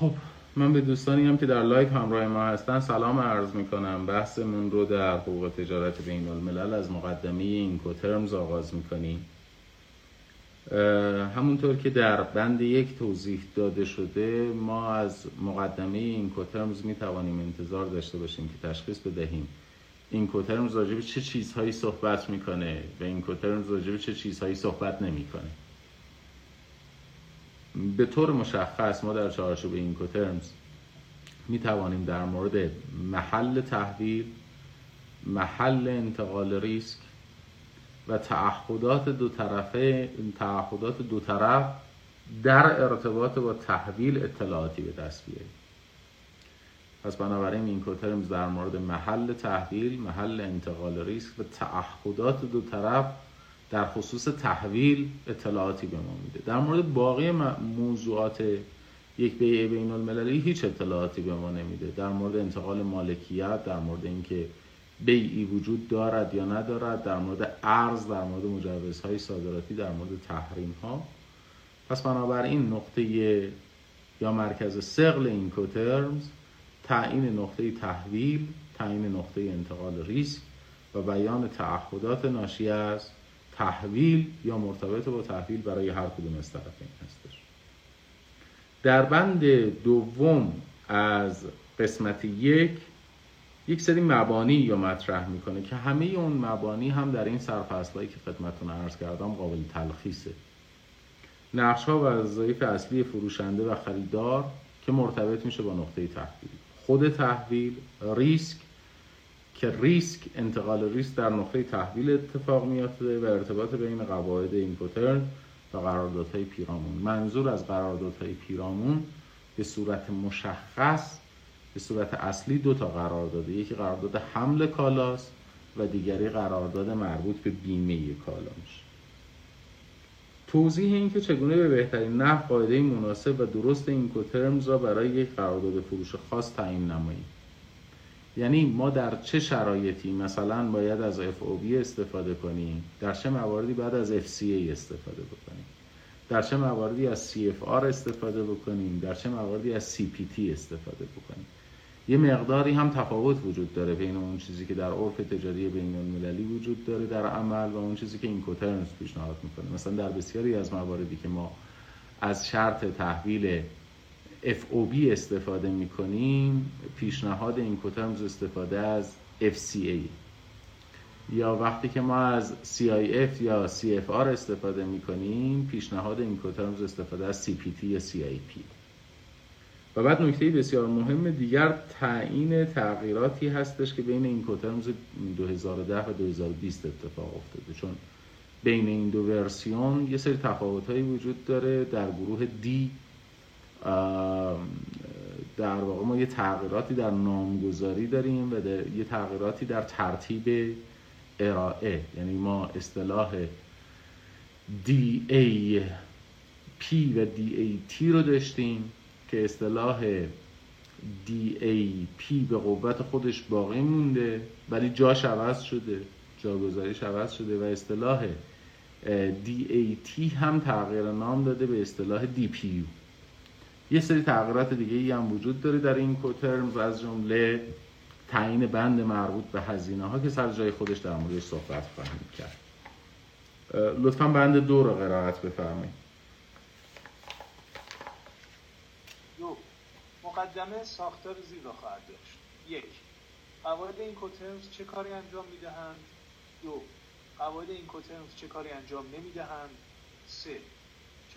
خب من به دوستانی هم که در لایو همراه ما هستن. سلام عرض می‌کنم. بحثمون رو در حقوق تجارت بین الملل از مقدمه اینکوترمز آغاز می‌کنیم. همونطور که در بند یک توضیح داده شده ما از مقدمه اینکوترمز می‌توانیم انتظار داشته باشیم که تشخیص بدهیم. اینکوترمز راجع چه چیزهایی صحبت می‌کنه و اینکوترمز راجع چه چیزهایی صحبت نمی‌کنه. به طور مشخص ما در چارچوب اینکوترمز می توانیم در مورد محل تحویل محل انتقال ریسک و تعهدات دو طرفه تعهدات دو طرف در ارتباط با تحویل اطلاعاتی به دست بیاریم. پس بنابراین اینکوترمز در مورد محل تحویل محل انتقال ریسک و تعهدات دو طرف در خصوص تحویل اطلاعاتی به ما میده. در مورد باقی موضوعات یک بیع بین المللی هیچ اطلاعاتی به ما نمیده. در مورد انتقال مالکیت در مورد اینکه بیعی وجود دارد یا ندارد در مورد ارز در مورد مجوزهای صادراتی در مورد تحریم ها پس بنابراین نقطه یا مرکز سقل این کوترمز تعیین نقطه تحویل تعیین نقطه انتقال ریسک و بیان تعهدات ناشی از تحویل یا مرتبط با تحویل برای هر کدوم از طرفین هستش. در بند دوم از قسمت یک یک سری مبانی یا مطرح می‌کنه که همه اون مبانی هم در این سرفصلهایی که خدمتتون عرض کردم قابل تلخیصه. نقش ها و وظایف اصلی فروشنده و خریدار که مرتبط میشه با نقطه تحویل. خود تحویل ریسک که ریسک انتقال ریسک در نقطه تحویل اتفاق میافته و ارتباط بین قواعد اینکوترن و قراردادهای پیرامون. منظور از قراردادهای پیرامون به صورت مشخص به صورت اصلی دو تا قرارداد یکی قرارداد حمل کالاست و دیگری قرارداد مربوط به بیمه کالا میشه توضیح این که چگونه به بهترین نحو قاعده مناسب و درست اینکوترمز را برای یک قرارداد فروش خاص تعیین نماییم. یعنی ما در چه شرایطی مثلا باید از FOB استفاده کنیم؟ در چه مواردی باید از FCA استفاده بکنیم؟ در چه مواردی از CFR استفاده بکنیم؟ در چه مواردی از CPT استفاده بکنیم؟ یه مقداری هم تفاوت وجود داره بین اون چیزی که در عرف تجاری بین المللی وجود داره در عمل و اون چیزی که این کوترنز پیشنهاد می‌کنه. مثلا در بسیاری از مواردی که ما از شرط تحویل FOB استفاده می‌کنیم. پیشنهاد این کوترمز استفاده از FCA یا وقتی که ما از CIF یا CFR استفاده می‌کنیم پیشنهاد این کوترمز استفاده از CPT یا CIP و بعد نکته بسیار مهم دیگر تعیین تغییراتی هستش که بین این کوترمز 2010 و 2020 اتفاق افتاده. چون بین این دو ورسیون یه سری تفاوت وجود داره در گروه D در واقع ما یه تغییراتی در نامگذاری داریم و یه تغییراتی در ترتیب ارائه. یعنی ما اصطلاح DAP و DAT رو داشتیم که اصطلاح DAP به قوت خودش باقی مونده ولی جاش عوض شده جاگذاریش عوض شده و اصطلاح DAT هم تغییر نام داده به اصطلاح DPU یه سری تغییرات دیگه ای هم وجود داره در این کوترمز از جمله تعیین بند مربوط به هزینه ها که سر جای خودش در موردش صحبت خواهیم کرد. لطفا بند دو رو قرائت بفرمایید. مقدمه ساختار زیر را خواهد داشت. یک قواعد این کوترمز چه کاری انجام می‌دهند؟ دو قواعد این کوترمز چه کاری انجام نمی‌دهند؟ سه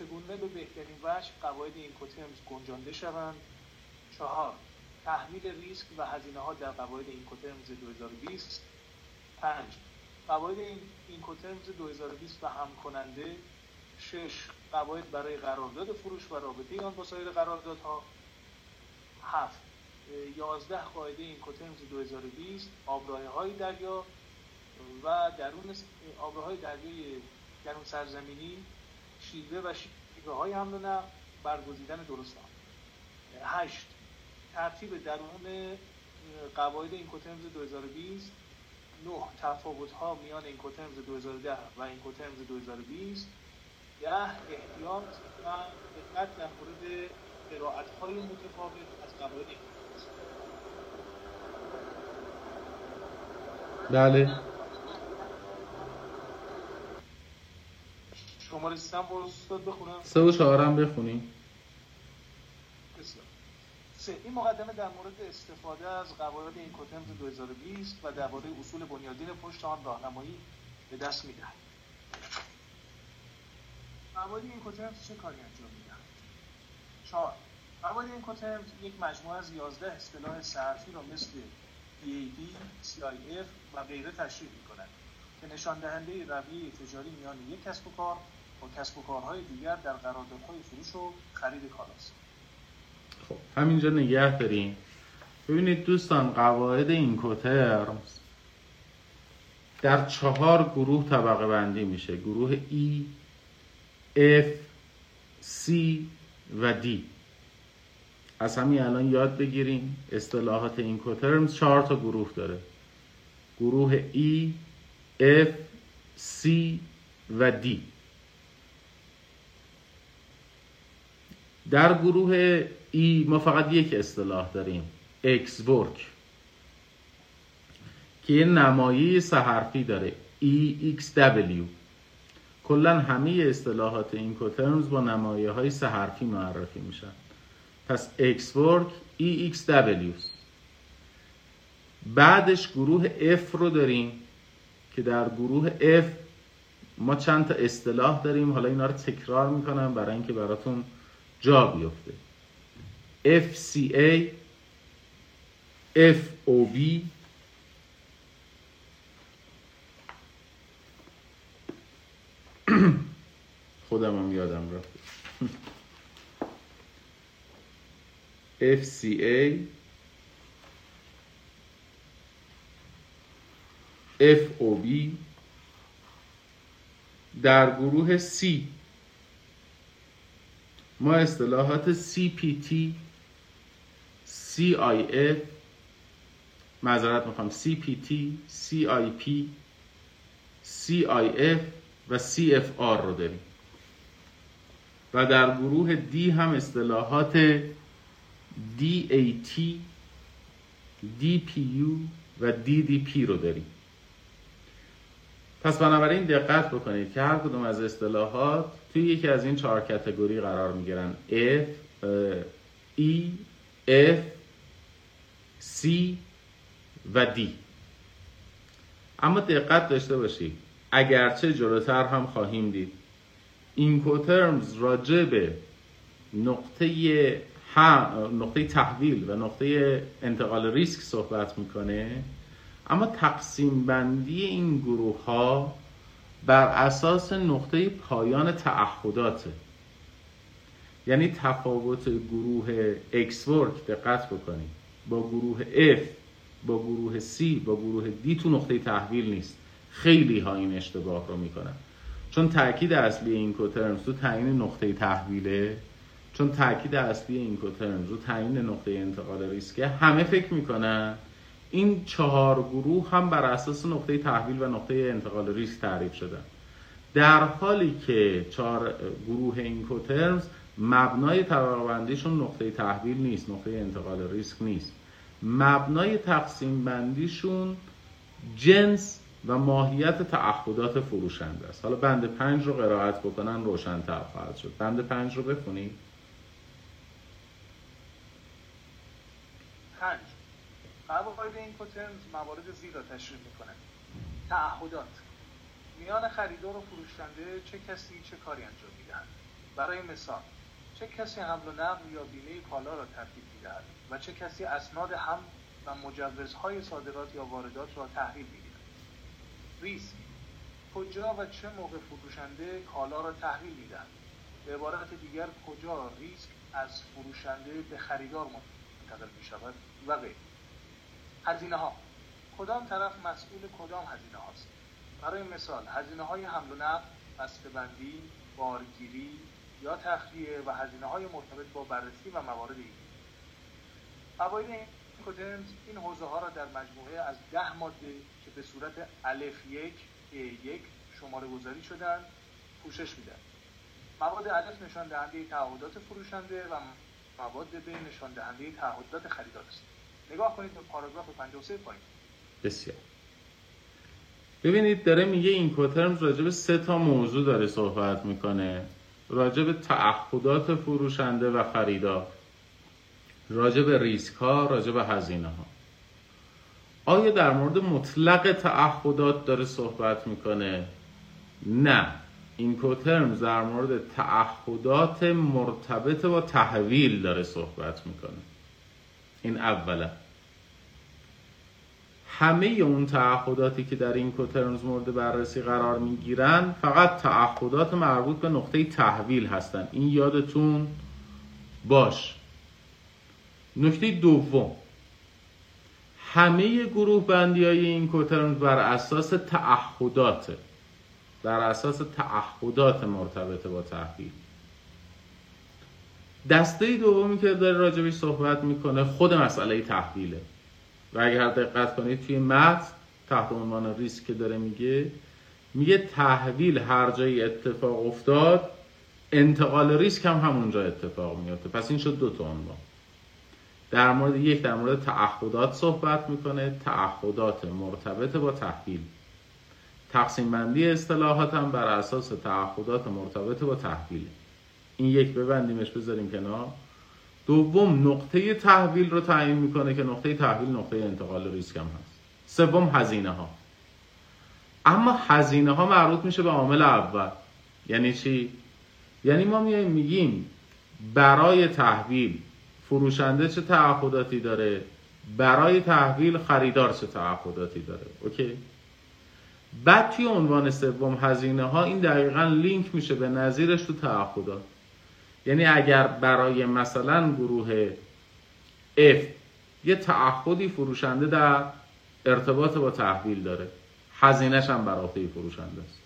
چگونه به بهترین وجه قواعد این کوترمز گنجانده شوند؟ چهار تحمیل ریسک و هزینه ها در قواعد این کوترمز 2020 پنج قواعد این, این کوترمز 2020 و هم کننده شش قواعد برای قرارداد فروش و رابطه آن با سایر قراردادها. هفت یازده قاعده این کوترمز 2020 آبراه های دریا و درون آبراه های دریای درون سرزمینی. شیوه و شیوه های حمل و نقل برگزیدن درست هشت ترتیب درون قواعد این کوترمز 2020 نه تفاوت ها میان این کوترمز 2010 و این کوترمز 2020 ده احتیاط و دقت در مورد قرائت های متفاوت از قواعد این بله. شماره با استاد بخونم. سه و چهارم بخونیم. سه. این مقدمه در مورد استفاده از قواعد اینکوترمز 2020 و درباره اصول بنیادین پشت آن راهنمایی به دست می‌دهد. قواعد اینکوترمز چه کاری انجام می‌دهند چهار. قواعد اینکوترمز یک مجموعه از 11 اصطلاح صرفی را مثل EAD, CIF و غیره تشریح می‌کند که نشان دهنده رویه تجاری میان یک کسب و کار با کسب و کارهای دیگر در قراردادهای فروش و خرید کالاست خب همینجا نگه داریم. ببینید دوستان قواعد اینکوترمز در چهار گروه طبقه بندی میشه. گروه E, F, C و D. از همین الان یاد بگیریم اصطلاحات اینکوترمز چهار تا گروه داره. گروه E, F, C و D. در گروه E ما فقط یک اصطلاح داریم. X work که یه نمایی سه حرفی داره EXW کلا همه اصطلاحات اینکوترمز با نمایه های سه حرفی معرفی میشن. پس X work EXW بعدش گروه F رو داریم که در گروه F ما چند تا اصطلاح داریم. حالا اینا رو تکرار می‌کنم برای اینکه براتون جا بیفته. FCA FOB خودم هم یادم رفت. FCA FOB در گروه C. ما اصطلاحات CPT CIF معذرت می‌خوام CPT CIP CIF و CFR رو داریم. و در گروه D هم اصطلاحات DAT DPU و DDP رو داریم. پس بنابراین دقت بکنید که هر کدوم از اصطلاحات توی یکی از این چهار کتگوری قرار می‌گیرن. F, E, F, C و D. اما دقت داشته باشید اگرچه جلوتر هم خواهیم دید اینکوترمز راجع به نقطه نقطه تحویل و نقطه انتقال ریسک صحبت می‌کنه اما تقسیم بندی این گروه ها بر اساس نقطه پایان تعهداته یعنی تفاوت گروه work دقت بکنید با گروه F با گروه C با گروه D تو نقطه تحویل نیست. خیلی ها این اشتباه رو می‌کنن. چون تاکید اصلی این کوترمز تو تعیین نقطه تحویله. چون تاکید اصلی این کوترمز رو تعیین نقطه انتقال ریسکه همه فکر می‌کنن. این چهار گروه هم بر اساس نقطه تحویل و نقطه انتقال ریسک تعریف شدن. در حالی که چهار گروه این کوترمز مبنای طبقه بندیشون نقطه تحویل نیست نقطه انتقال ریسک نیست. مبنای تقسیم بندیشون جنس و ماهیت تعهدات فروشنده است. حالا بند پنج رو قرائت بکنن روشنتر خواهد شد. بند پنج رو بخونید پنج قواعد این کوترمز موارد زیر را تشریح می‌کنند تعهدات. میان خریدار و فروشنده چه کسی چه کاری انجام می‌دهد؟ برای مثال چه کسی حمل و نقل یا بیمه کالا را ترتیب می‌دهد؟ و چه کسی اسناد هم و مجوزهای صادرات یا واردات را تحویل می‌گیرد؟ ریسک. کجا و چه موقع فروشنده کالا را تحویل می‌دهد؟ به عبارت دیگر کجا ریسک از فروشنده به خریدار منتقل می شود و غیره. هزینه ها کدام طرف مسئول کدام هزینه هاست برای مثال هزینه های حمل و نقل بندی بارگیری یا تخلیه و هزینه های مرتبط با بررسی و موارد دیگر قواعد این این حوزه ها را در مجموعه از ده ماده که به صورت الف یک ا یک شماره گذاری شدن پوشش میدن. مواد الف نشان دهنده تعهدات فروشنده و مواد به نشان دهنده تعهدات خریدار است. نگاه کنید به پاراگراف 53 پایین. بسیار. ببینید داره میگه این کوترمز راجع به سه تا موضوع داره صحبت می‌کنه. به تعهدات فروشنده و خریدار راجع به ریسک ها راجع به هزینه ها آیا در مورد مطلق تعهدات داره صحبت می‌کنه؟ نه. این کوترمز در مورد تعهدات مرتبط با تحویل داره صحبت می‌کنه. این اولا همه اون تعهداتی که در این کوترمز مورد بررسی قرار می‌گیرن فقط تعهدات مربوط به نقطه تحویل هستن. این یادتون باش. نکته دوم. همه گروه بندی های این کوترمز بر اساس تعهداته بر اساس تعهدات مرتبط با تحویل. دسته دومی که داره راجبش صحبت می‌کنه خود مسئله تحویله. و اگر دقت کنید توی متن تحت عنوان ریسک که داره میگه میگه تحویل هر جایی اتفاق افتاد انتقال ریسک هم همونجا اتفاق میفته پس این شد دو تا عنوان. در مورد یک در مورد تعهدات صحبت می‌کنه تعهدات مرتبط با تحویل. تقسیم بندی اصطلاحات هم بر اساس تعهدات مرتبط با تحویل. این یک ببندیمش بذاریم کنار. دوم نقطه تحویل رو تعیین می‌کنه که نقطه تحویل نقطه انتقال ریسک هم هست. سوم هزینه ها اما هزینه ها مربوط میشه به عامل اول. یعنی چی؟ یعنی ما میگیم برای تحویل فروشنده چه تعهداتی داره؟ برای تحویل خریدار چه تعهداتی داره؟ اوکی؟ بعد توی عنوان سوم هزینه ها این دقیقا لینک میشه به نظیرش تو تعهدات. یعنی اگر برای مثلا گروه F یه تعهدی فروشنده در ارتباط با تحویل داره هزینهش هم بر فروشنده است.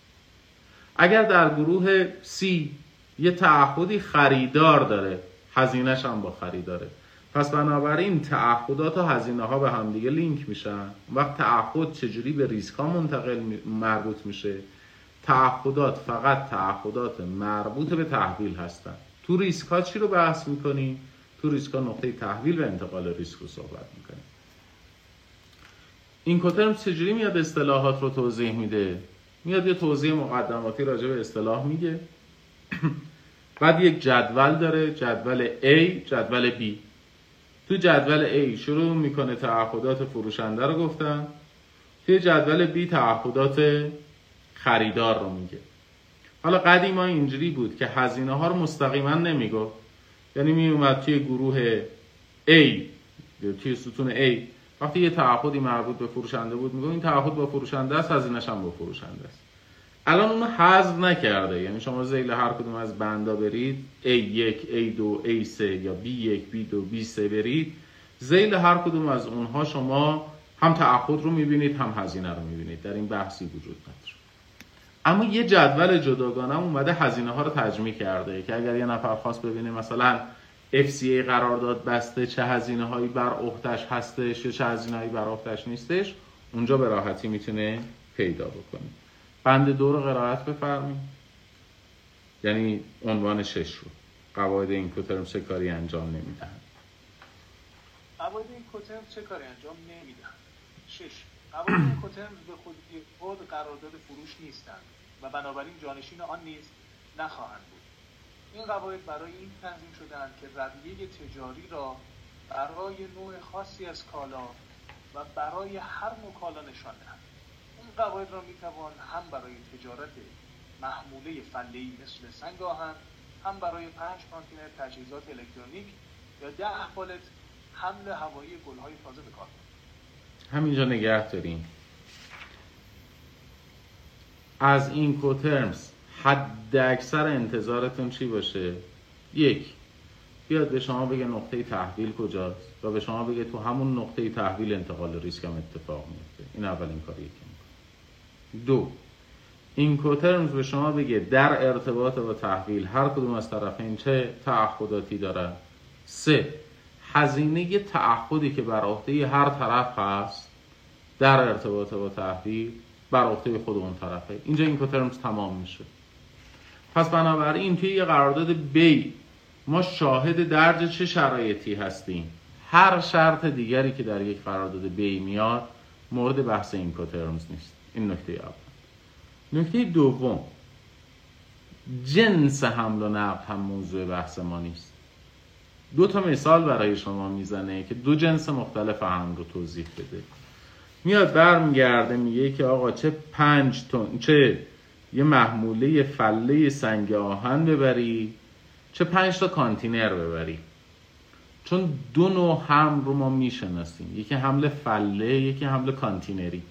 اگر در گروه C یه تعهدی خریدار داره هزینهش هم با خریداره. پس بنابراین تعهدات و هزینه ها به هم دیگه لینک میشن. وقت تعهد چجوری به ریسک ها منتقل مربوط میشه؟ تعهدات فقط تعهدات مربوط به تحویل هستن. تو ریسک ها چی رو بحث می‌کنیم تو ریسک ها نقطه تحویل و انتقال ریسک رو صحبت می‌کنیم این کوترم چجوری میاد اصطلاحات رو توضیح میده؟ میاد یه توضیح مقدماتی راجع به اصطلاح میگه. بعد یک جدول داره جدول A جدول B. تو جدول A شروع می‌کنه تعهدات فروشنده رو گفتن. توی جدول B تعهدات خریدار رو میگه. حالا قدیما اینجوری بود که هزینه ها رو مستقیما نمی‌گفت. یعنی می اومد توی گروه A توی ستون A. وقتی یه تعهدی مربوط به فروشنده بود میگه این تعهد با فروشنده است هزینه‌ش هم با فروشنده است. الان اونو حذف نکرده. یعنی شما زیل هر کدوم از بندا برید A1, A2, A3 یا B1, B2, B3 برید زیل هر کدوم از اونها شما هم تعهد رو می‌بینید هم هزینه رو می‌بینید. در این بحثی وجود نداره. اما یه جدول جداگانه اومده هزینه ها رو تجمیع کرده که اگر یه نفر خواست ببینه مثلا FCA قرارداد بسته چه هزینه هایی بر عهدهش هستش چه هزینه هایی بر عهدهش نیستش اونجا به راحتی می‌تونه پیدا بکنه. بند دو رو قرائت بفرمایید. یعنی عنوان شش رو. قواعد این کوترم چه کاری انجام نمی‌دهند. قواعد این کوترم چه کاری انجام نمی‌دهند. شش. قواعد این کوترم به خود خود قرارداد فروش نیستند. و بنابراین جانشین آن نیز نخواهند بود. این قواعد برای این تنظیم شدند که رویه تجاری را برای نوع خاصی از کالا و برای هر نوع کالا نشان دهند این قواعد را می‌توان هم برای تجارت محموله فله‌ای مثل سنگ آهن هم برای پنج کانتینر تجهیزات الکترونیک یا ده پالت حمل هوایی گلهای تازه به کار همینجا نگه داریم از این کوترمز حد اکثر انتظارتون چی باشه؟ یک. بیاد به شما بگه نقطه تحویل کجاست و به شما بگه تو همون نقطه تحویل انتقال ریسک هم اتفاق میفته. این اولین کاری که دو. این کوترمز به شما بگه در ارتباط با تحویل هر کدوم از طرفین چه تعهداتی دارن. سه. هزینه تعهدی که بر عهده هر طرف هست در ارتباط با تحویل بر عهده خود اون طرفه. اینجا این کوترمز تمام میشه. پس بنابراین توی یه قرارداد بی ما شاهد درج چه شرایطی هستیم؟ هر شرط دیگری که در یک قرارداد بی میاد مورد بحث اینکوترمز نیست. این نکته اول. نکته دوم. جنس حمل و نقل هم موضوع بحث ما نیست. دو تا مثال برای شما می‌زنه که دو جنس مختلف هم رو توضیح بده. میاد برمیگرده میگه که آقا چه پنج تن چه یه محموله فله سنگ آهن ببری چه پنج تا کانتینر ببری. چون دو نوع حمل رو ما می‌شناسیم. یکی حمل فله یکی حمل کانتینری.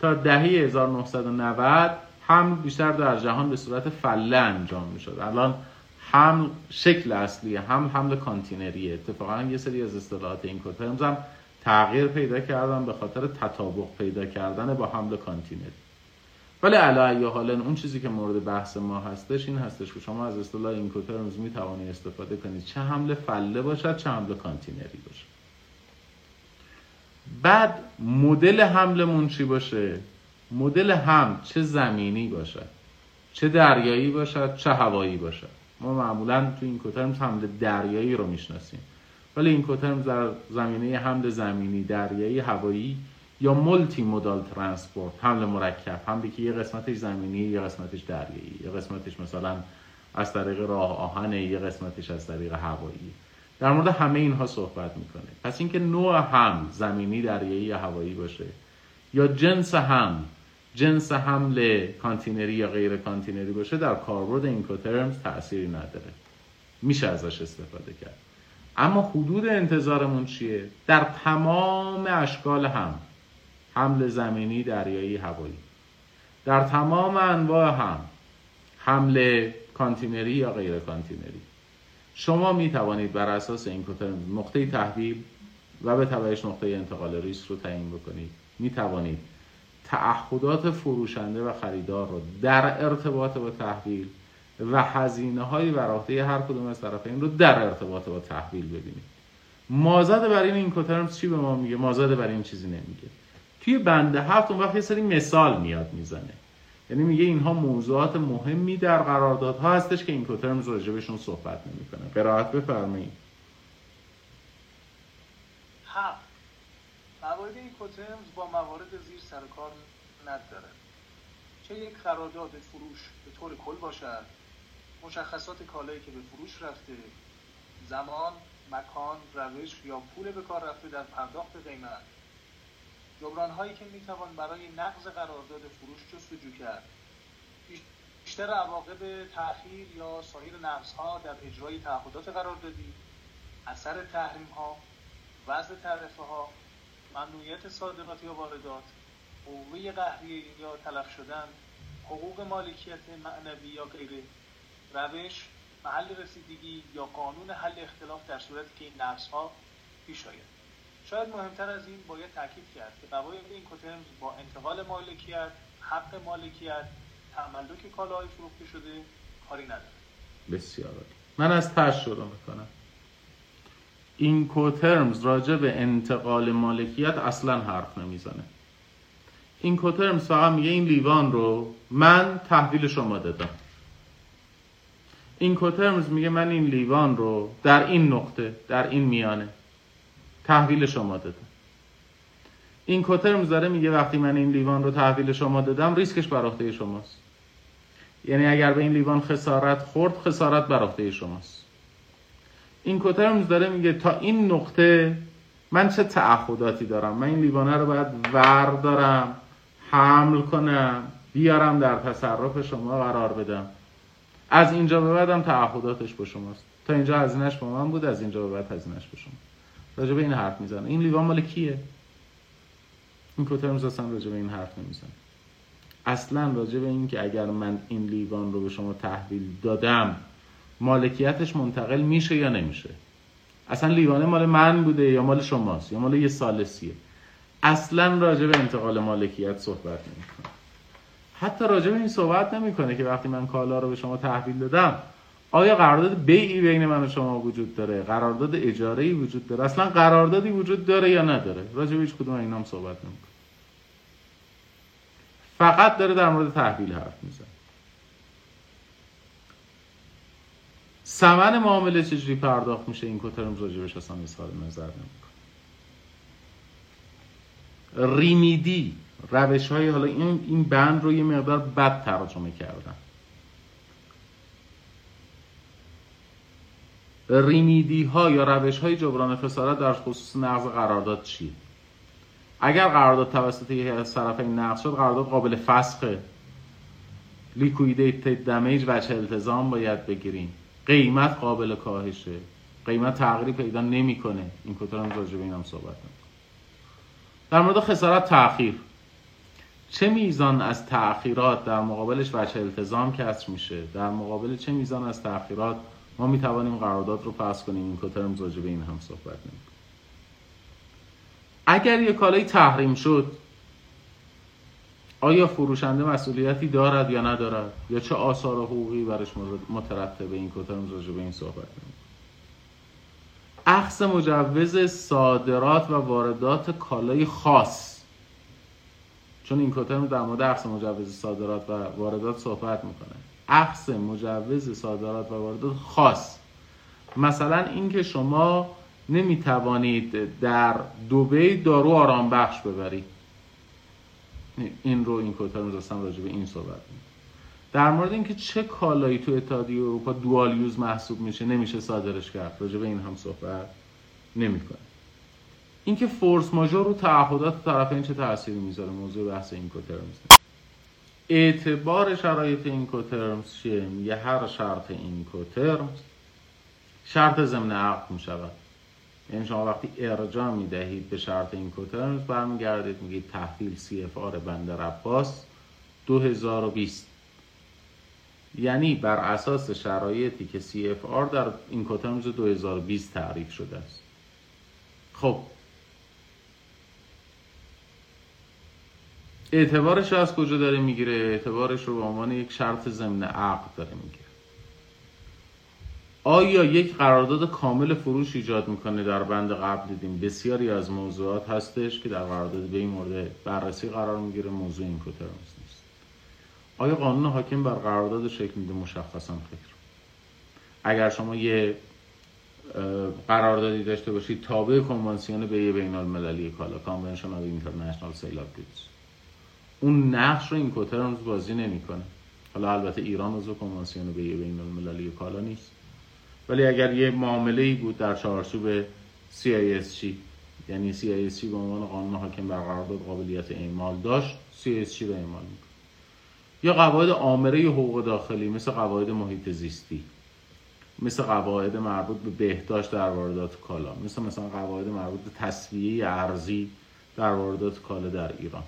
تا دهه 1990 حمل بیشتر در جهان به صورت فله انجام می‌شد. الان حمل شکل اصلی هم حمل کانتینریه. اتفاقا یه سری از اصطلاحات اینکوترمز هم تغییر پیدا کردن به خاطر تطابق پیدا کردن با حمل کانتینری ولی علی حالا اون چیزی که مورد بحث ما هستش این هستش که شما از اصطلاح اینکوترمز می توانید استفاده کنید چه حمل فله باشد چه حمل کانتینری باشه بعد مدل حملمون چی باشه؟ مدل هم چه زمینی باشد؟ چه دریایی باشد؟ چه هوایی باشد؟ ما معمولا تو این کوترمز حمل دریایی رو می‌شناسیم. ولی این کوترمز در زمینه حمل زمینی دریایی هوایی یا multimodal transport حمل مرکب حملی که یه قسمتش زمینی یه قسمتش دریایی یه قسمتش مثلا از طریق راه آهن یه قسمتش از طریق هوایی. در مورد همه اینها صحبت می‌کنه پس اینکه نوع حمل زمینی دریایی یا هوایی باشه یا جنس حمل جنس حمل کانتینری یا غیر کانتینری باشه در کاربرد اینکوترمز تأثیری نداره. میشه ازش استفاده کرد. اما حدود انتظارمون چیه؟ در تمام اشکال حمل. حمل زمینی دریایی هوایی. در تمام انواع حمل. حمل کانتینری یا غیر کانتینری. شما می توانید بر اساس این نقطه تحویل و به تبعش نقطه انتقال ریسک رو تعیین بکنید. می توانید تعهدات فروشنده و خریدار رو در ارتباط با تحویل و هزینه های بر هر کدوم از طرفین رو در ارتباط با تحویل ببینید مازد بر این این چی به ما میگه؟ مازد بر این چیزی نمیگه. توی بنده هفت اون وقت یه سری مثال میاد می‌زنه. یعنی میگه اینها موضوعات مهمی در قراردادها هستش که این کوترمز راجبشون صحبت نمی‌کنه. قرائت بفرمایید. هفت موارد این کوترمز با موارد زیر سر کار نداره. چه یک قرارداد فروش به طور کل باشد مشخصات کالایی که به فروش رفته زمان مکان روش یا پول به کار رفته در پرداخت قیمت. جبران هایی که می‌توان برای نقض قرارداد فروش جستجو کرد. بیشتر عواقب تأخیر یا سایر نقض ها در اجرای تعهدات قراردادی اثر تحریم ها وضع تعرفه ها ممنوعیت صادرات یا واردات قوه قهریه یا تلف شدن حقوق مالکیت معنوی یا غیره. روش محل رسیدگی یا قانون حل اختلاف در صورتی که این نقص ها پیش آید. شاید مهمتر از این باید تاکید کرد که قواعد این کوترمز با انتقال مالکیت حق مالکیت تملک کالاهای فروخته شده کاری نداره. بسیار من از تش شروع می‌کنم. این کوترمز راجع به انتقال مالکیت اصلا حرف نمی‌زنه. این کوترمز فقط میگه این لیوان رو من تحویل شما دادم. این کوترمز میگه من این لیوان رو در این نقطه در این میانه تحویل شما دادم. این کوترمز داره میگه وقتی من این لیوان رو تحویل شما دادم ریسکش بر عهده شماست. یعنی اگر به این لیوان خسارت خورد خسارت بر عهده شماست. این کوترمز داره میگه تا این نقطه من چه تعهداتی دارم؟ من این لیوانه رو باید وردارم حمل کنم بیارم در تصرف شما قرار بدم. از اینجا به بعدم تعهداتش با شماست. تا اینجا هزینهش با من بود از اینجا به بعد هزینهش با شما. راجع به این حرف می‌زنه. این لیوان مال کیه؟ این کوترمز اصلا راجع به این حرف نمی‌زنه. اصلا راجع به این که اگر من این لیوان رو به شما تحویل دادم مالکیتش منتقل میشه یا نمیشه؟ اصلا لیوانه مال من بوده یا مال شماست؟ یا مال یه سالسیه اصلا راجع به انتقال مالکیت صحبت نمی‌کنه. حتی راجع به این صحبت نمی‌کنه که وقتی من کالا رو به شما تحویل دادم آیا قرارداد بیعی بین من و شما وجود داره؟ قرارداد اجاره ای وجود داره؟ اصلا قراردادی وجود داره یا نداره؟ راجع به هیچ کدوم اینام صحبت نمی‌کنه. فقط داره در مورد تحویل حرف می‌زنه. سمن معامله چجوری پرداخت میشه؟ این کوترمز راجبش اصلا اظهار نظر نمی‌کنه. ریمیدی روش های حالا این این بند رو یه مقدار بد ترجمه کردن. ریمیدی ها یا روش های جبران خسارت در خصوص نقض قرارداد چیه اگر قرارداد توسط یه از طرفین نقض شد قرارداد قابل فسخه لیکویدیت دمیج وچه التزام باید بگیریم. قیمت قابل کاهشه. قیمت تغییری پیدا نمی‌کنه. این کتر هم راجع به صحبت نمی‌کنه. در مورد خسارت تاخیر چه میزان از تأخیرات در مقابلش وچه التزام کسر میشه؟ در مقابل چه میزان از تأخیرات ما می‌توانیم قرارداد رو فصل کنیم؟ این کترم راجع به این هم صحبت نمی‌کنه اگر یک کالای تحریم شد آیا فروشنده مسئولیتی دارد یا ندارد؟ یا چه آثار حقوقی برش مترتبه این کترم راجع به این صحبت نمی‌کنه اخذ مجوز صادرات و واردات کالای خاص. چون این کترم در مورد اخذ مجوز صادرات و واردات صحبت می‌کنه. اخذ مجوز صادرات و واردات خاص. مثلا اینکه شما نمی‌توانید در دوبی دارو آرام بخش ببرید. این رو این کوتاه رو داشتم راجع به این صحبت می در مورد اینکه چه کالایی تو اتحادیه اروپا دوال یوز محسوب میشه نمیشه صادرش کرد. راجع به این هم صحبت نمی‌کنه. اینکه فورس ماژور رو تعهدات طرفین چه تأثیری می‌ذاره؟ موضوع بحث این کوترمز اعتبار شرایط این کوترمز چیه؟ یه هر شرط این کوترمز شرط ضمن عقد می‌شود. یعنی شما وقتی ارجاع می‌دهید به شرط اینکوترمز برمیگردید میگید تحویل CFR بندر عباس 2020 یعنی بر اساس شرایطی که CFR در اینکوترمز 2020 تعریف شده است. خب اعتبارش رو از کجا داره می‌گیره؟ اعتبارش رو به عنوان یک شرط ضمن عقد داره می‌گیره آیا یک قرارداد کامل فروش ایجاد می‌کنه؟ در بند قبل دیدیم بسیاری از موضوعات هستش که در قرارداد بیع مورد بررسی قرار می‌گیره موضوع این نیست. آیا قانون حاکم بر قرارداد شکل میده؟ مشخصا خیر اگر شما یه قراردادی داشته باشید تابع کنوانسیون بیع بین المللی کالا Convention of International Sale اون نقش رو اینکوترمز بازی نمی‌کنه. حالا البته ایران عضو کنوانسیون به بین المللی کالا نیست. ولی اگر یه معامله ای بود در چارچوب CISG یعنی CISG به عنوان قانون حاکم بر قرارداد قابلیت اعمال داشت CISG رو اعمال می‌کنه یا قواعد عامره حقوق داخلی مثل قواعد محیط زیستی مثل قواعد مربوط به بهداشت در واردات کالا مثل مثلا قواعد مربوط به تصویه ارزی در واردات کالا در ایران.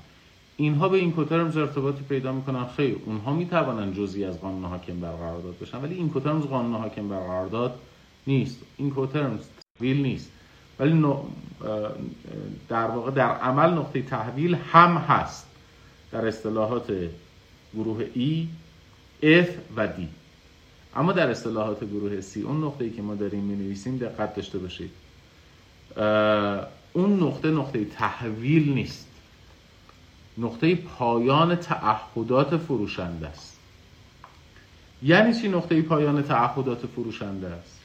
اینها به این کوترمز ارتباطی پیدا می‌کنن. خیر اونها می‌توانن جزی از قانون حاکم بر قرارداد بشن ولی این کوترمز قانون حاکم بر قرارداد نیست. این کوترمز تحویل نیست. ولی در واقع در عمل نقطه تحویل هم هست در اصطلاحات گروه E, F و D. اما در اصطلاحات گروه C اون نقطه ای که ما داریم می نویسیم دقت داشته باشید. اون نقطه نقطه تحویل نیست. نقطه پایان تعهدات فروشنده است. یعنی چی نقطه پایان تعهدات فروشنده است؟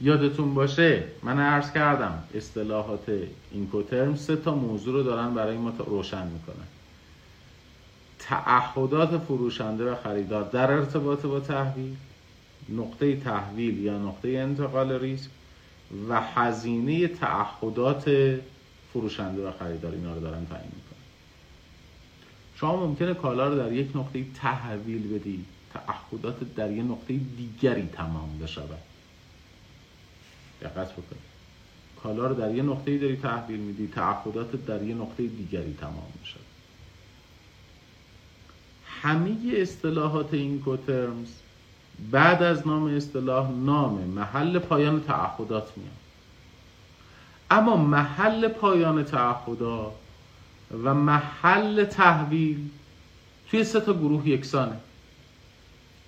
یادتون باشه من عرض کردم اصطلاحات اینکوترم سه تا موضوع رو دارن برای ما روشن می‌کنن. تعهدات فروشنده و خریدار در ارتباط با تحویل نقطه تحویل یا نقطه انتقال ریسک و هزینه تعهدات فروشنده و خریدار اینا رو دارن تعیین می‌کنن. شما ممکنه کالا رو در یک نقطه تحویل بدی تعهدات در یک نقطه دیگری تمام بشود. دقت بکنید. کالا رو در یه نقطه داری تحویل میدی تعهدات در یه نقطه دیگری تمام میشه همه اصطلاحات این کوترمز بعد از نام اصطلاح نام محل پایان تعهدات میاد. اما محل پایان تعهدات و محل تحویل توی سه تا گروه یکسانه.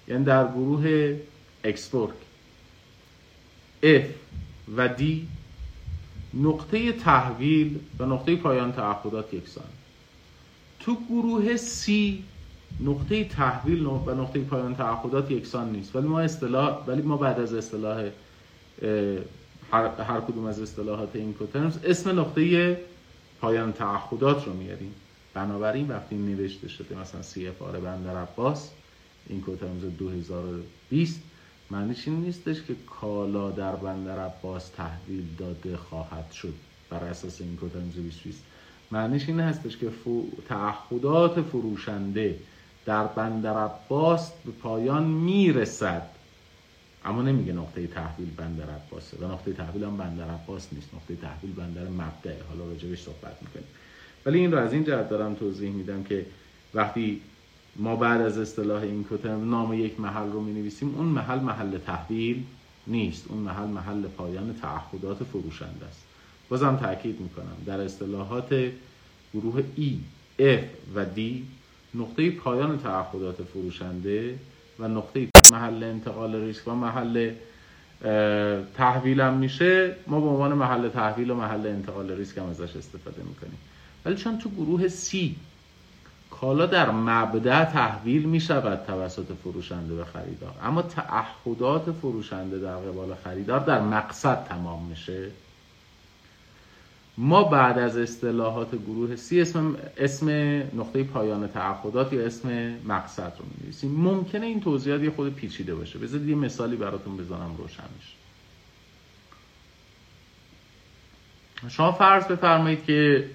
یعنی در گروه اکسپورت F و D نقطه تحویل و نقطه پایان تعهدات یکسان. تو گروه C نقطه تحویل و نقطه پایان تعهدات یکسان نیست. ولی ما اصطلاح ولی ما بعد از اصطلاح هر, هر کدوم از اصطلاحات اینکوترمز اسم نقطه پایان تعهدات رو میاریم. بنابراین وقتی نوشته شده مثلا سی اف آر بندر عباس اینکوترمز 2020 معنیش این نیستش که کالا در بندر عباس تحویل داده خواهد شد بر اساس اینکوترمز 2020 معنیش این هستش که تعهدات فروشنده در بندر عباس به پایان می‌رسد. اما نمیگه نقطه تحویل بندر عباسه و نقطه تحویل هم بندر عباس نیست. نقطه تحویل بندر مبدعه حالا راجبش صحبت می‌کنیم. ولی این رو از این جهت دارم توضیح میدم که وقتی ما بعد از اصطلاح این کتم نام یک محل رو می نویسیم اون محل محل تحویل نیست. اون محل محل پایان تعهدات فروشنده است. بازم تاکید می‌کنم. در اصطلاحات گروه E, F و D نقطه پایان تعهدات فروشنده و نقطه محل انتقال ریسک و محل تحویلم میشه ما به عنوان محل تحویل و محل انتقال ریسک هم ازش استفاده می‌کنیم. ولی چون تو گروه C کالا در مبدع تحویل می شود توسط فروشنده به خریدار. اما تعهدات فروشنده در قبال خریدار در مقصد تمام میشه. ما بعد از اصطلاحات گروه سی اسم, اسم نقطه پایان تعهدات یا اسم مقصد رو می نویسیم ممکنه این توضیحات یه خود پیچیده باشه. بذارید یه مثالی براتون بزنم روشن میشه. شما فرض بفرمایید که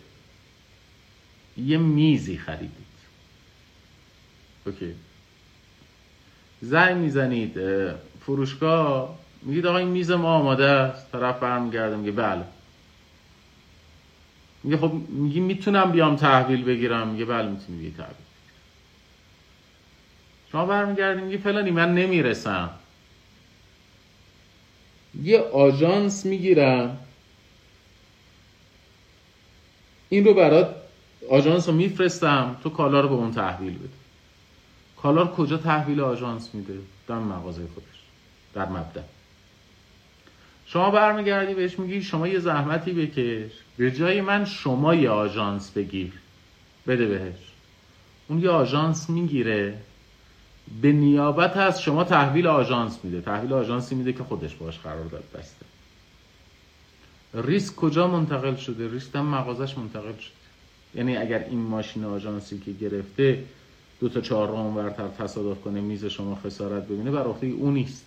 یه میزی خریدید. اوکی. زنگ می‌زنید فروشگاه. میگید آقا این میز ما آماده است. طرف برمیگرده میگه بله. میگه خب میگی می‌تونم بیام تحویل بگیرم. میگه بله می‌تونی بیای تحویل. شما برمیگردی میگه فلانی من نمی‌رسم. یه آژانس می‌گیرم. این رو برات آژانس رو میفرستم. تو کالا رو به اون تحویل بده. کالا کجا تحویل آژانس میده؟ در مغازه خودش در مبدأ. شما برمیگردی بهش میگی شما یه زحمتی بکش. به جای من شما یه آژانس بگیر. بده بهش. اون یه آژانس می‌گیره. به نیابت از شما تحویل آژانس میده. تحویل آژانسی میده که خودش باش قرار داد بسته. ریسک کجا منتقل شده؟ ریسک هم مغازش منتقل شده. یعنی اگر این ماشین آژانسی که گرفته دو تا چهار راه تصادف کنه میز شما خسارت ببینه بر عهده او نیست.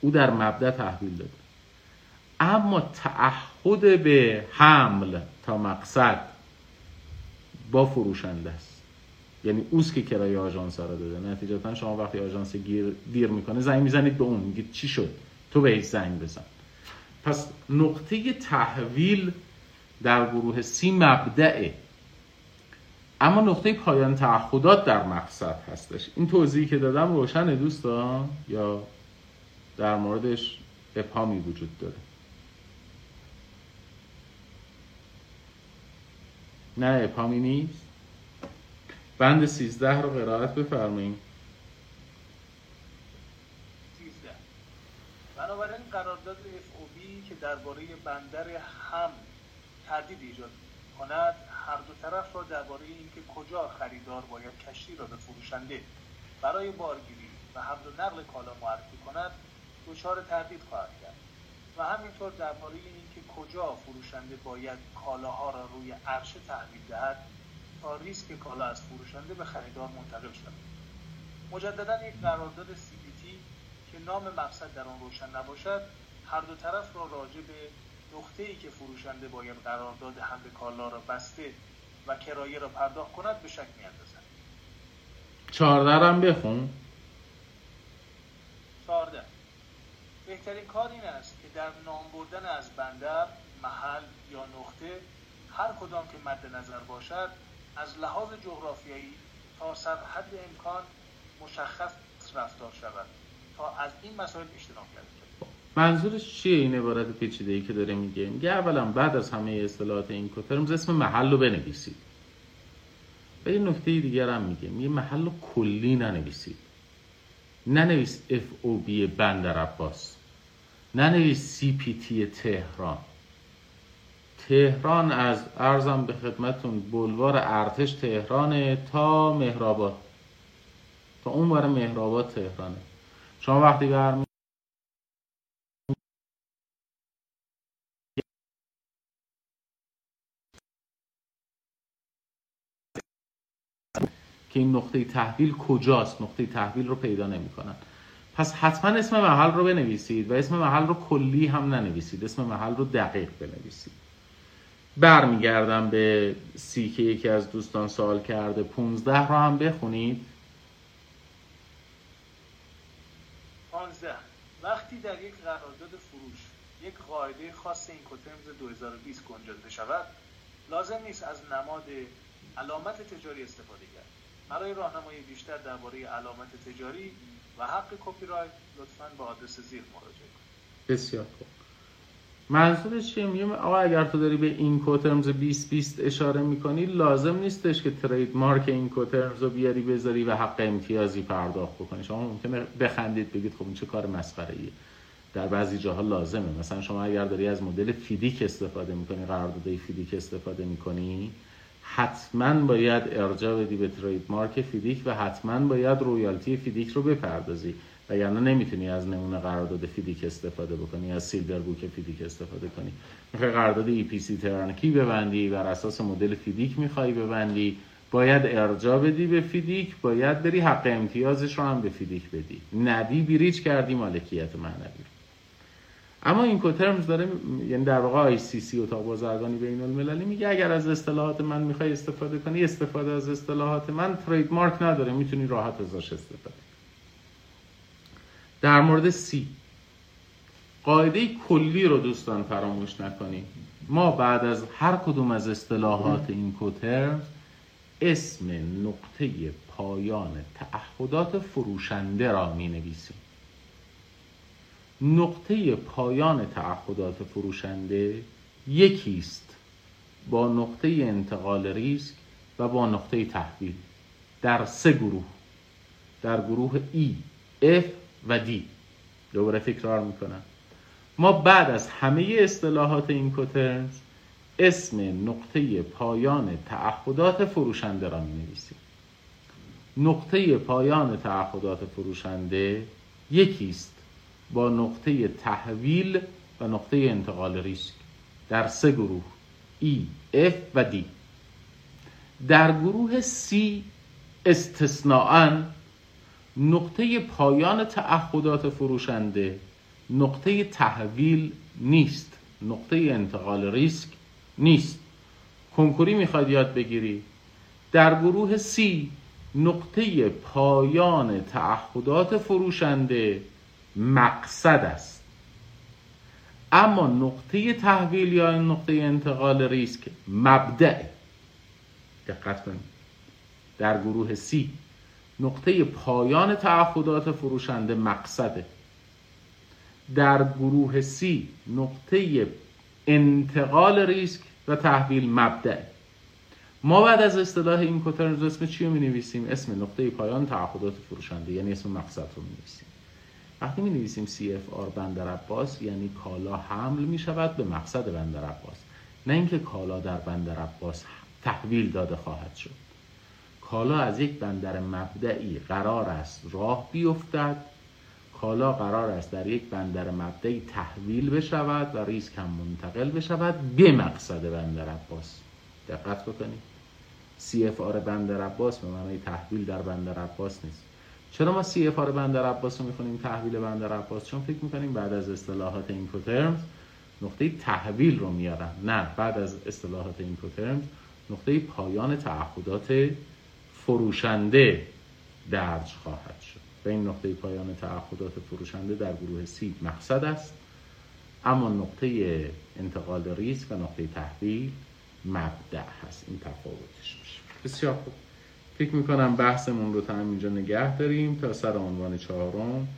او در مبدا تحویل داده. اما تعهد به حمل تا مقصد با فروشنده است. یعنی اوست که کرایه آژانس رو داده. نتیجتا شما وقتی آژانس گیر دیر می‌کنه زنگ می‌زنید به اون میگید چی شد؟ تو بهش زنگ بزن. پس نقطه تحویل در گروه سی مبدعه. اما نقطه پایان تعهدات در مقصد هستش. این توضیحی که دادم روشن دوستان؟ یا در موردش ابهامی وجود داره؟ نه ابهامی نیست. بند سیزده رو قرائت بفرمایید بنابراین قرارداد FOB که درباره بندر هم تردید ایجاد کند هر دو طرف را درباره اینکه کجا خریدار باید کشتی را به فروشنده برای بارگیری و حمل و نقل کالا معرفی کند دچار تردید خواهد کرد. و همینطور درباره اینکه کجا فروشنده باید کالاها را روی عرشه تحویل دهد تا ریسک کالا از فروشنده به خریدار منتقل شود. مجددا یک قرارداد CBT که نام مقصد در آن روشن نباشد هر دو طرف را راجع به نقطه ای که فروشنده باید قرارداد حمل کالا را بسته و کرایه را پرداخت کند به شک میاندازد. چهارده هم بخون. چهارده. بهترین کار این است در نام بردن از بندر محل یا نقطه هر کدام که مد نظر باشد از لحاظ جغرافیایی تا حد امکان مشخص رفتار شود تا از این مسائل اجتناب کرده منظورش چیه این عبارت پیچیده ای که داره میگه؟ میگه اولا بعد از همه اصطلاحات این کوترمز اسم محل رو بنویسید. و یه نکته دیگر هم میگه. میگه محل رو کلی ننویسید. ننویس اف او بی بندر عباس. ننویس سی پی تی تهران. تهران از ارزم به خدمتون بلوار ارتش تهران تا مهرآباد. تا اون بار مهرآباد تهرانه. شما وقتی برمی که این نقطه تحویل کجاست؟ نقطه تحویل رو پیدا نمی‌کنن. پس حتما اسم محل رو بنویسید و اسم محل رو کلی هم ننویسید. اسم محل رو دقیق بنویسید. برمیگردم به سی که یکی از دوستان سوال کرده. 15 رو هم بخونید. 15 وقتی در یک قرارداد فروش یک قاعده خاص اینکوترمز 2020 گنجانده بشود لازم نیست از نماد علامت تجاری استفاده کرد. برای راهنمایی بیشتر درباره علامت تجاری حق کپی رایت لطفا به آدرس زیر مراجعه کنید. بسیار خوب. منظورش چیه؟ میگم آقا اگر تو داری به اینکوترمز 2020 اشاره می‌کنی لازم نیستش که trademark اینکوترمز رو بیاری بذاری و حق امتیازی پرداخت بکنی. شما ممکنه بخندید بگید خب این چه کار مسخره ایه در بعضی جاها لازمه. مثلا شما اگر داری از مدل فیدیک استفاده می‌کنی قرارداد فیدیک استفاده می‌کنی حتما باید ارجاع بدی به trademark فیدیک و حتما باید royalty فیدیک رو بپردازی. وگرنه نمی‌تونی از نمونه قرارداد فیدیک استفاده بکنی از Silver Book فیدیک استفاده کنی. می‌خوای قرارداد EPC turnkey ببندی بر اساس مدل فیدیک می‌خوای ببندی. باید ارجاع بدی به فیدیک باید بری حق امتیازش رو هم به فیدیک بدی. ندی breach کردی مالکیت معنوی. اما اینکوترمز داره یعنی در واقع آی سی سی اتاق بازرگانی بین المللی میگه اگر از اصطلاحات من می‌خوای استفاده کنی استفاده از اصطلاحات من ترید مارک نداره می‌تونی راحت ازش استفاده در مورد سی قاعده کلی رو دوستان فراموش نکنیم ما بعد از هر کدوم از اصطلاحات این کوترمز اسم نقطه پایان تعهدات فروشنده را می نویسیم نقطه پایان تعهدات فروشنده یکی است با نقطه انتقال ریسک و با نقطه تحویل در سه گروه در گروه E, F و D دوباره تکرار می‌کنم. ما بعد از همه اصطلاحات این کوترنز اسم نقطه پایان تعهدات فروشنده را می نویسیم نقطه پایان تعهدات فروشنده یکی است. با نقطه تحویل و نقطه انتقال ریسک در سه گروه E, F و D در گروه C استثناعا نقطه پایان تعهدات فروشنده نقطه تحویل نیست. نقطه انتقال ریسک نیست. کنکوری می‌خواد یاد بگیری؟ در گروه C نقطه پایان تعهدات فروشنده مقصد است. اما نقطه تحویل یا نقطه انتقال ریسک مبدع. دقت کنید. در گروه C نقطه پایان تعهدات فروشنده مقصده در گروه C نقطه انتقال ریسک و تحویل مبدع. ما بعد از اصطلاح این کوترنز اسم چی رو می نویسیم اسم نقطه پایان تعهدات فروشنده یعنی اسم مقصد رو می نویسیم وقتی می نویسیم CFR بندر عباس یعنی کالا حمل می شود به مقصد بندر عباس. نه اینکه کالا در بندر عباس تحویل داده خواهد شد. کالا از یک بندر مبدعی قرار است راه بیفتد. کالا قرار است در یک بندر مبدعی تحویل بشود و ریسک هم منتقل بشود به مقصد بندر عباس. دقت بکنید. CFR بندر عباس به معنای تحویل در بندر عباس نیست. چرا ما CFR بندر عباس رو می‌خونیم تحویل بندر عباس؟ چون فکر می‌کنیم بعد از اصطلاحات اینکوترمز نقطه تحویل رو میارن. نه بعد از اصطلاحات اینکوترمز نقطه پایان تعهدات فروشنده درج خواهد شد. به این نقطه پایان تعهدات فروشنده در گروه سی مقصد است. اما نقطه انتقال ریسک و نقطه تحویل مبدأ هست. این تفاوتش میشه. بسیار خوب. فکر می‌کنم بحثمون رو تا اینجا نگه داریم تا سر عنوان چهارم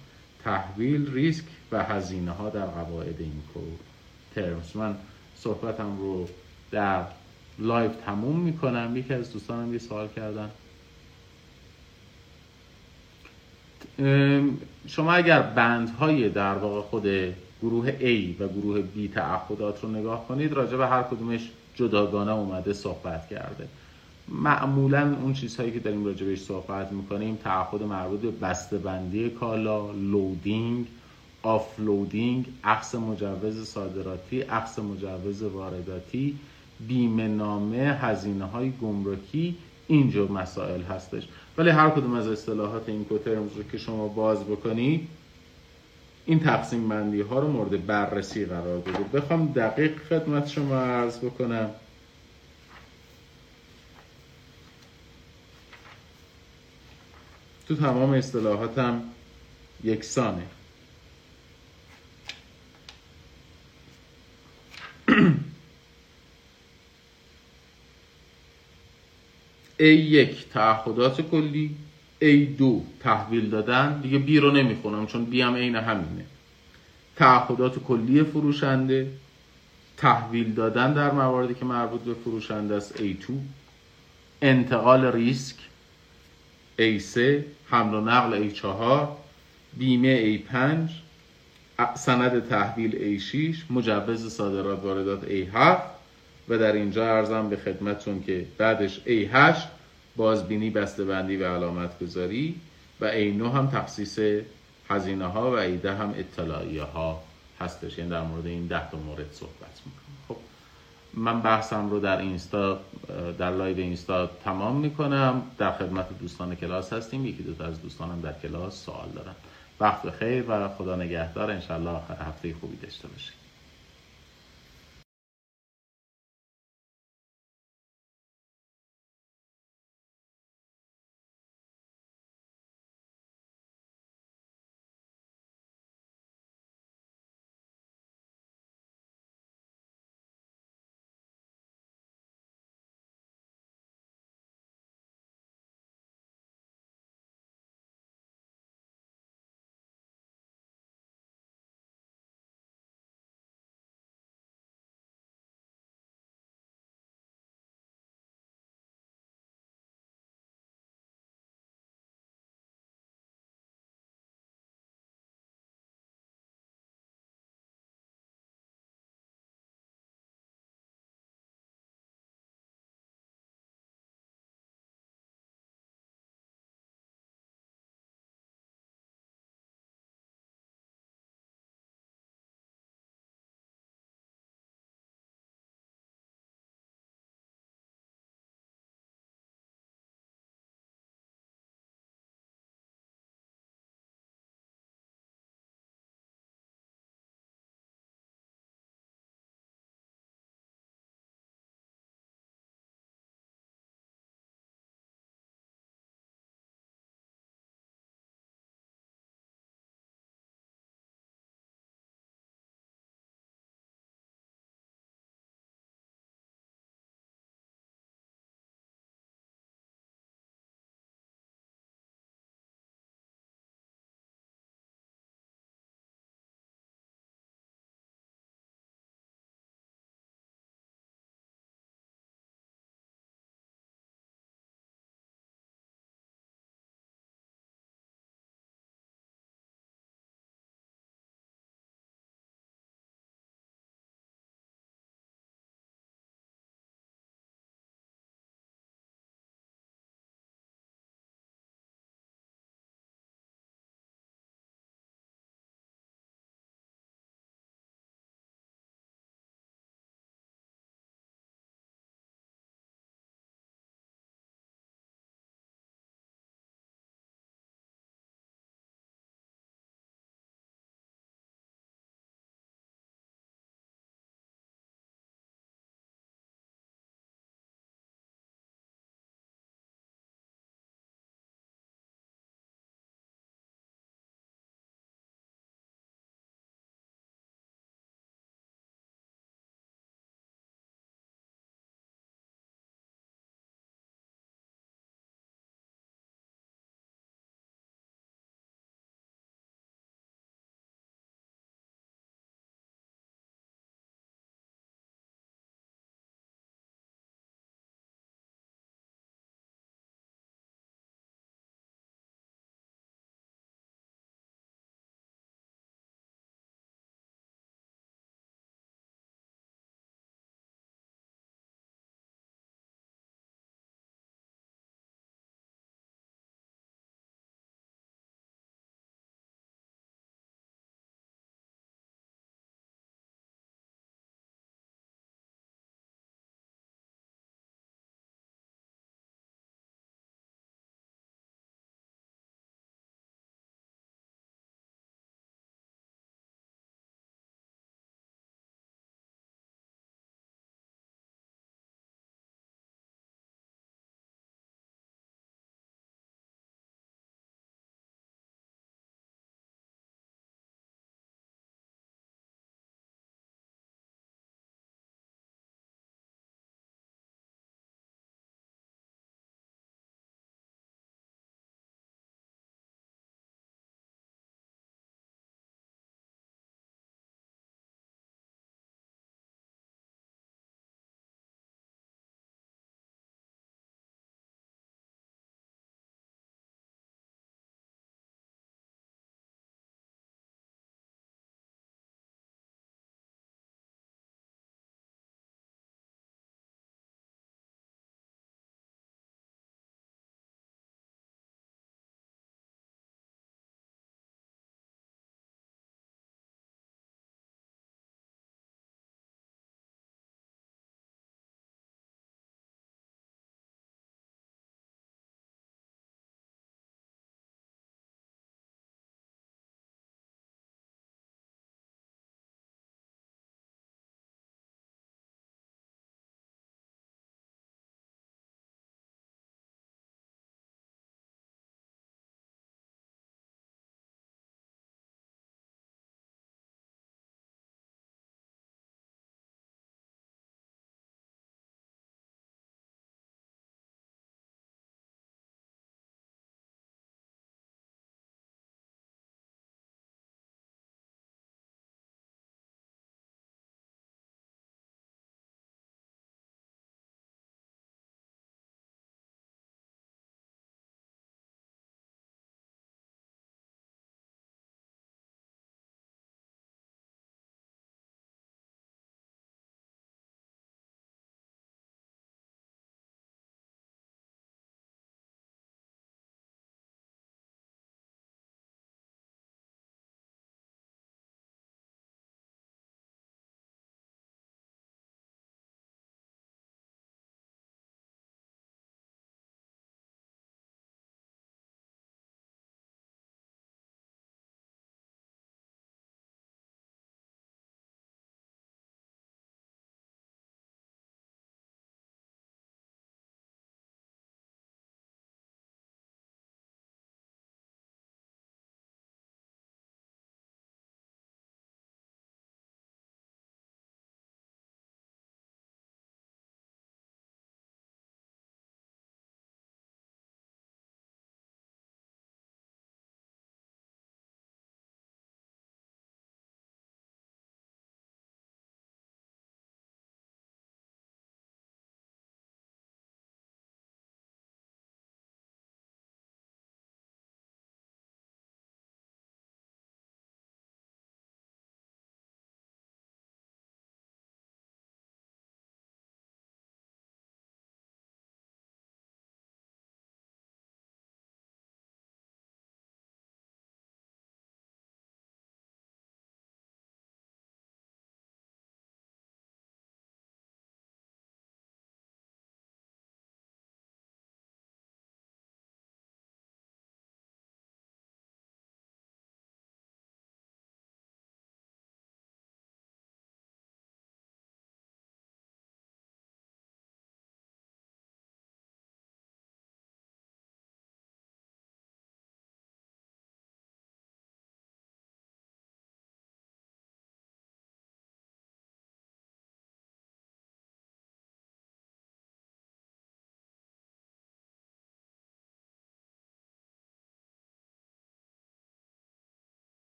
تحویل ریسک و هزینه ها در قواعد اینکوترمز من صحبتم رو در live تموم می‌کنم. یکی از دوستانم یه سوال کردن. شما اگر بندهای در واقع خود گروه A و گروه B تعهدات رو نگاه کنید راجع به هر کدومش جداگانه اومده صحبت کرده. معمولا اون چیزهایی که داریم راجع بهش صحبت می‌کنیم تعهد مربوط به بسته‌بندی کالا loading offloading اخذ مجوز صادراتی اخذ مجوز وارداتی بیمه نامه هزینه های گمرکی اینجور مسائل هستش. ولی هر کدوم از اصطلاحات این کوترمز رو که شما باز بکنید این تقسیم بندی ها رو مورد بررسی قرار بدید بخوام دقیق خدمت شما عرض بکنم. تو تمام اصطلاحاتم یکسانه. A1 تعهدات کلی. A2 تحویل دادن. دیگه B رو نمی‌خونم چون B هم عین همینه. تعهدات کلی فروشنده. تحویل دادن در مواردی که مربوط به فروشنده است A2 انتقال ریسک. A3 حمل و نقل A4 بیمه A5 سند تحویل A6 مجوز صادرات واردات A7 و در اینجا عرضم به خدمتتون که بعدش A8 بازبینی بسته‌بندی و علامت گذاری و A9 هم تخصیص هزینه ها و A10 هم اطلاعیه ها هستش. یعنی در مورد این ده تا مورد صحبت می‌کنم. من بحثم رو در اینستا در live اینستا تمام می‌کنم. در خدمت دوستان کلاس هستیم. یکی دو تا از دوستانم در کلاس سوال دارن. وقت خیر و خدا نگهدار. انشالله آخر هفته خوبی داشته باشید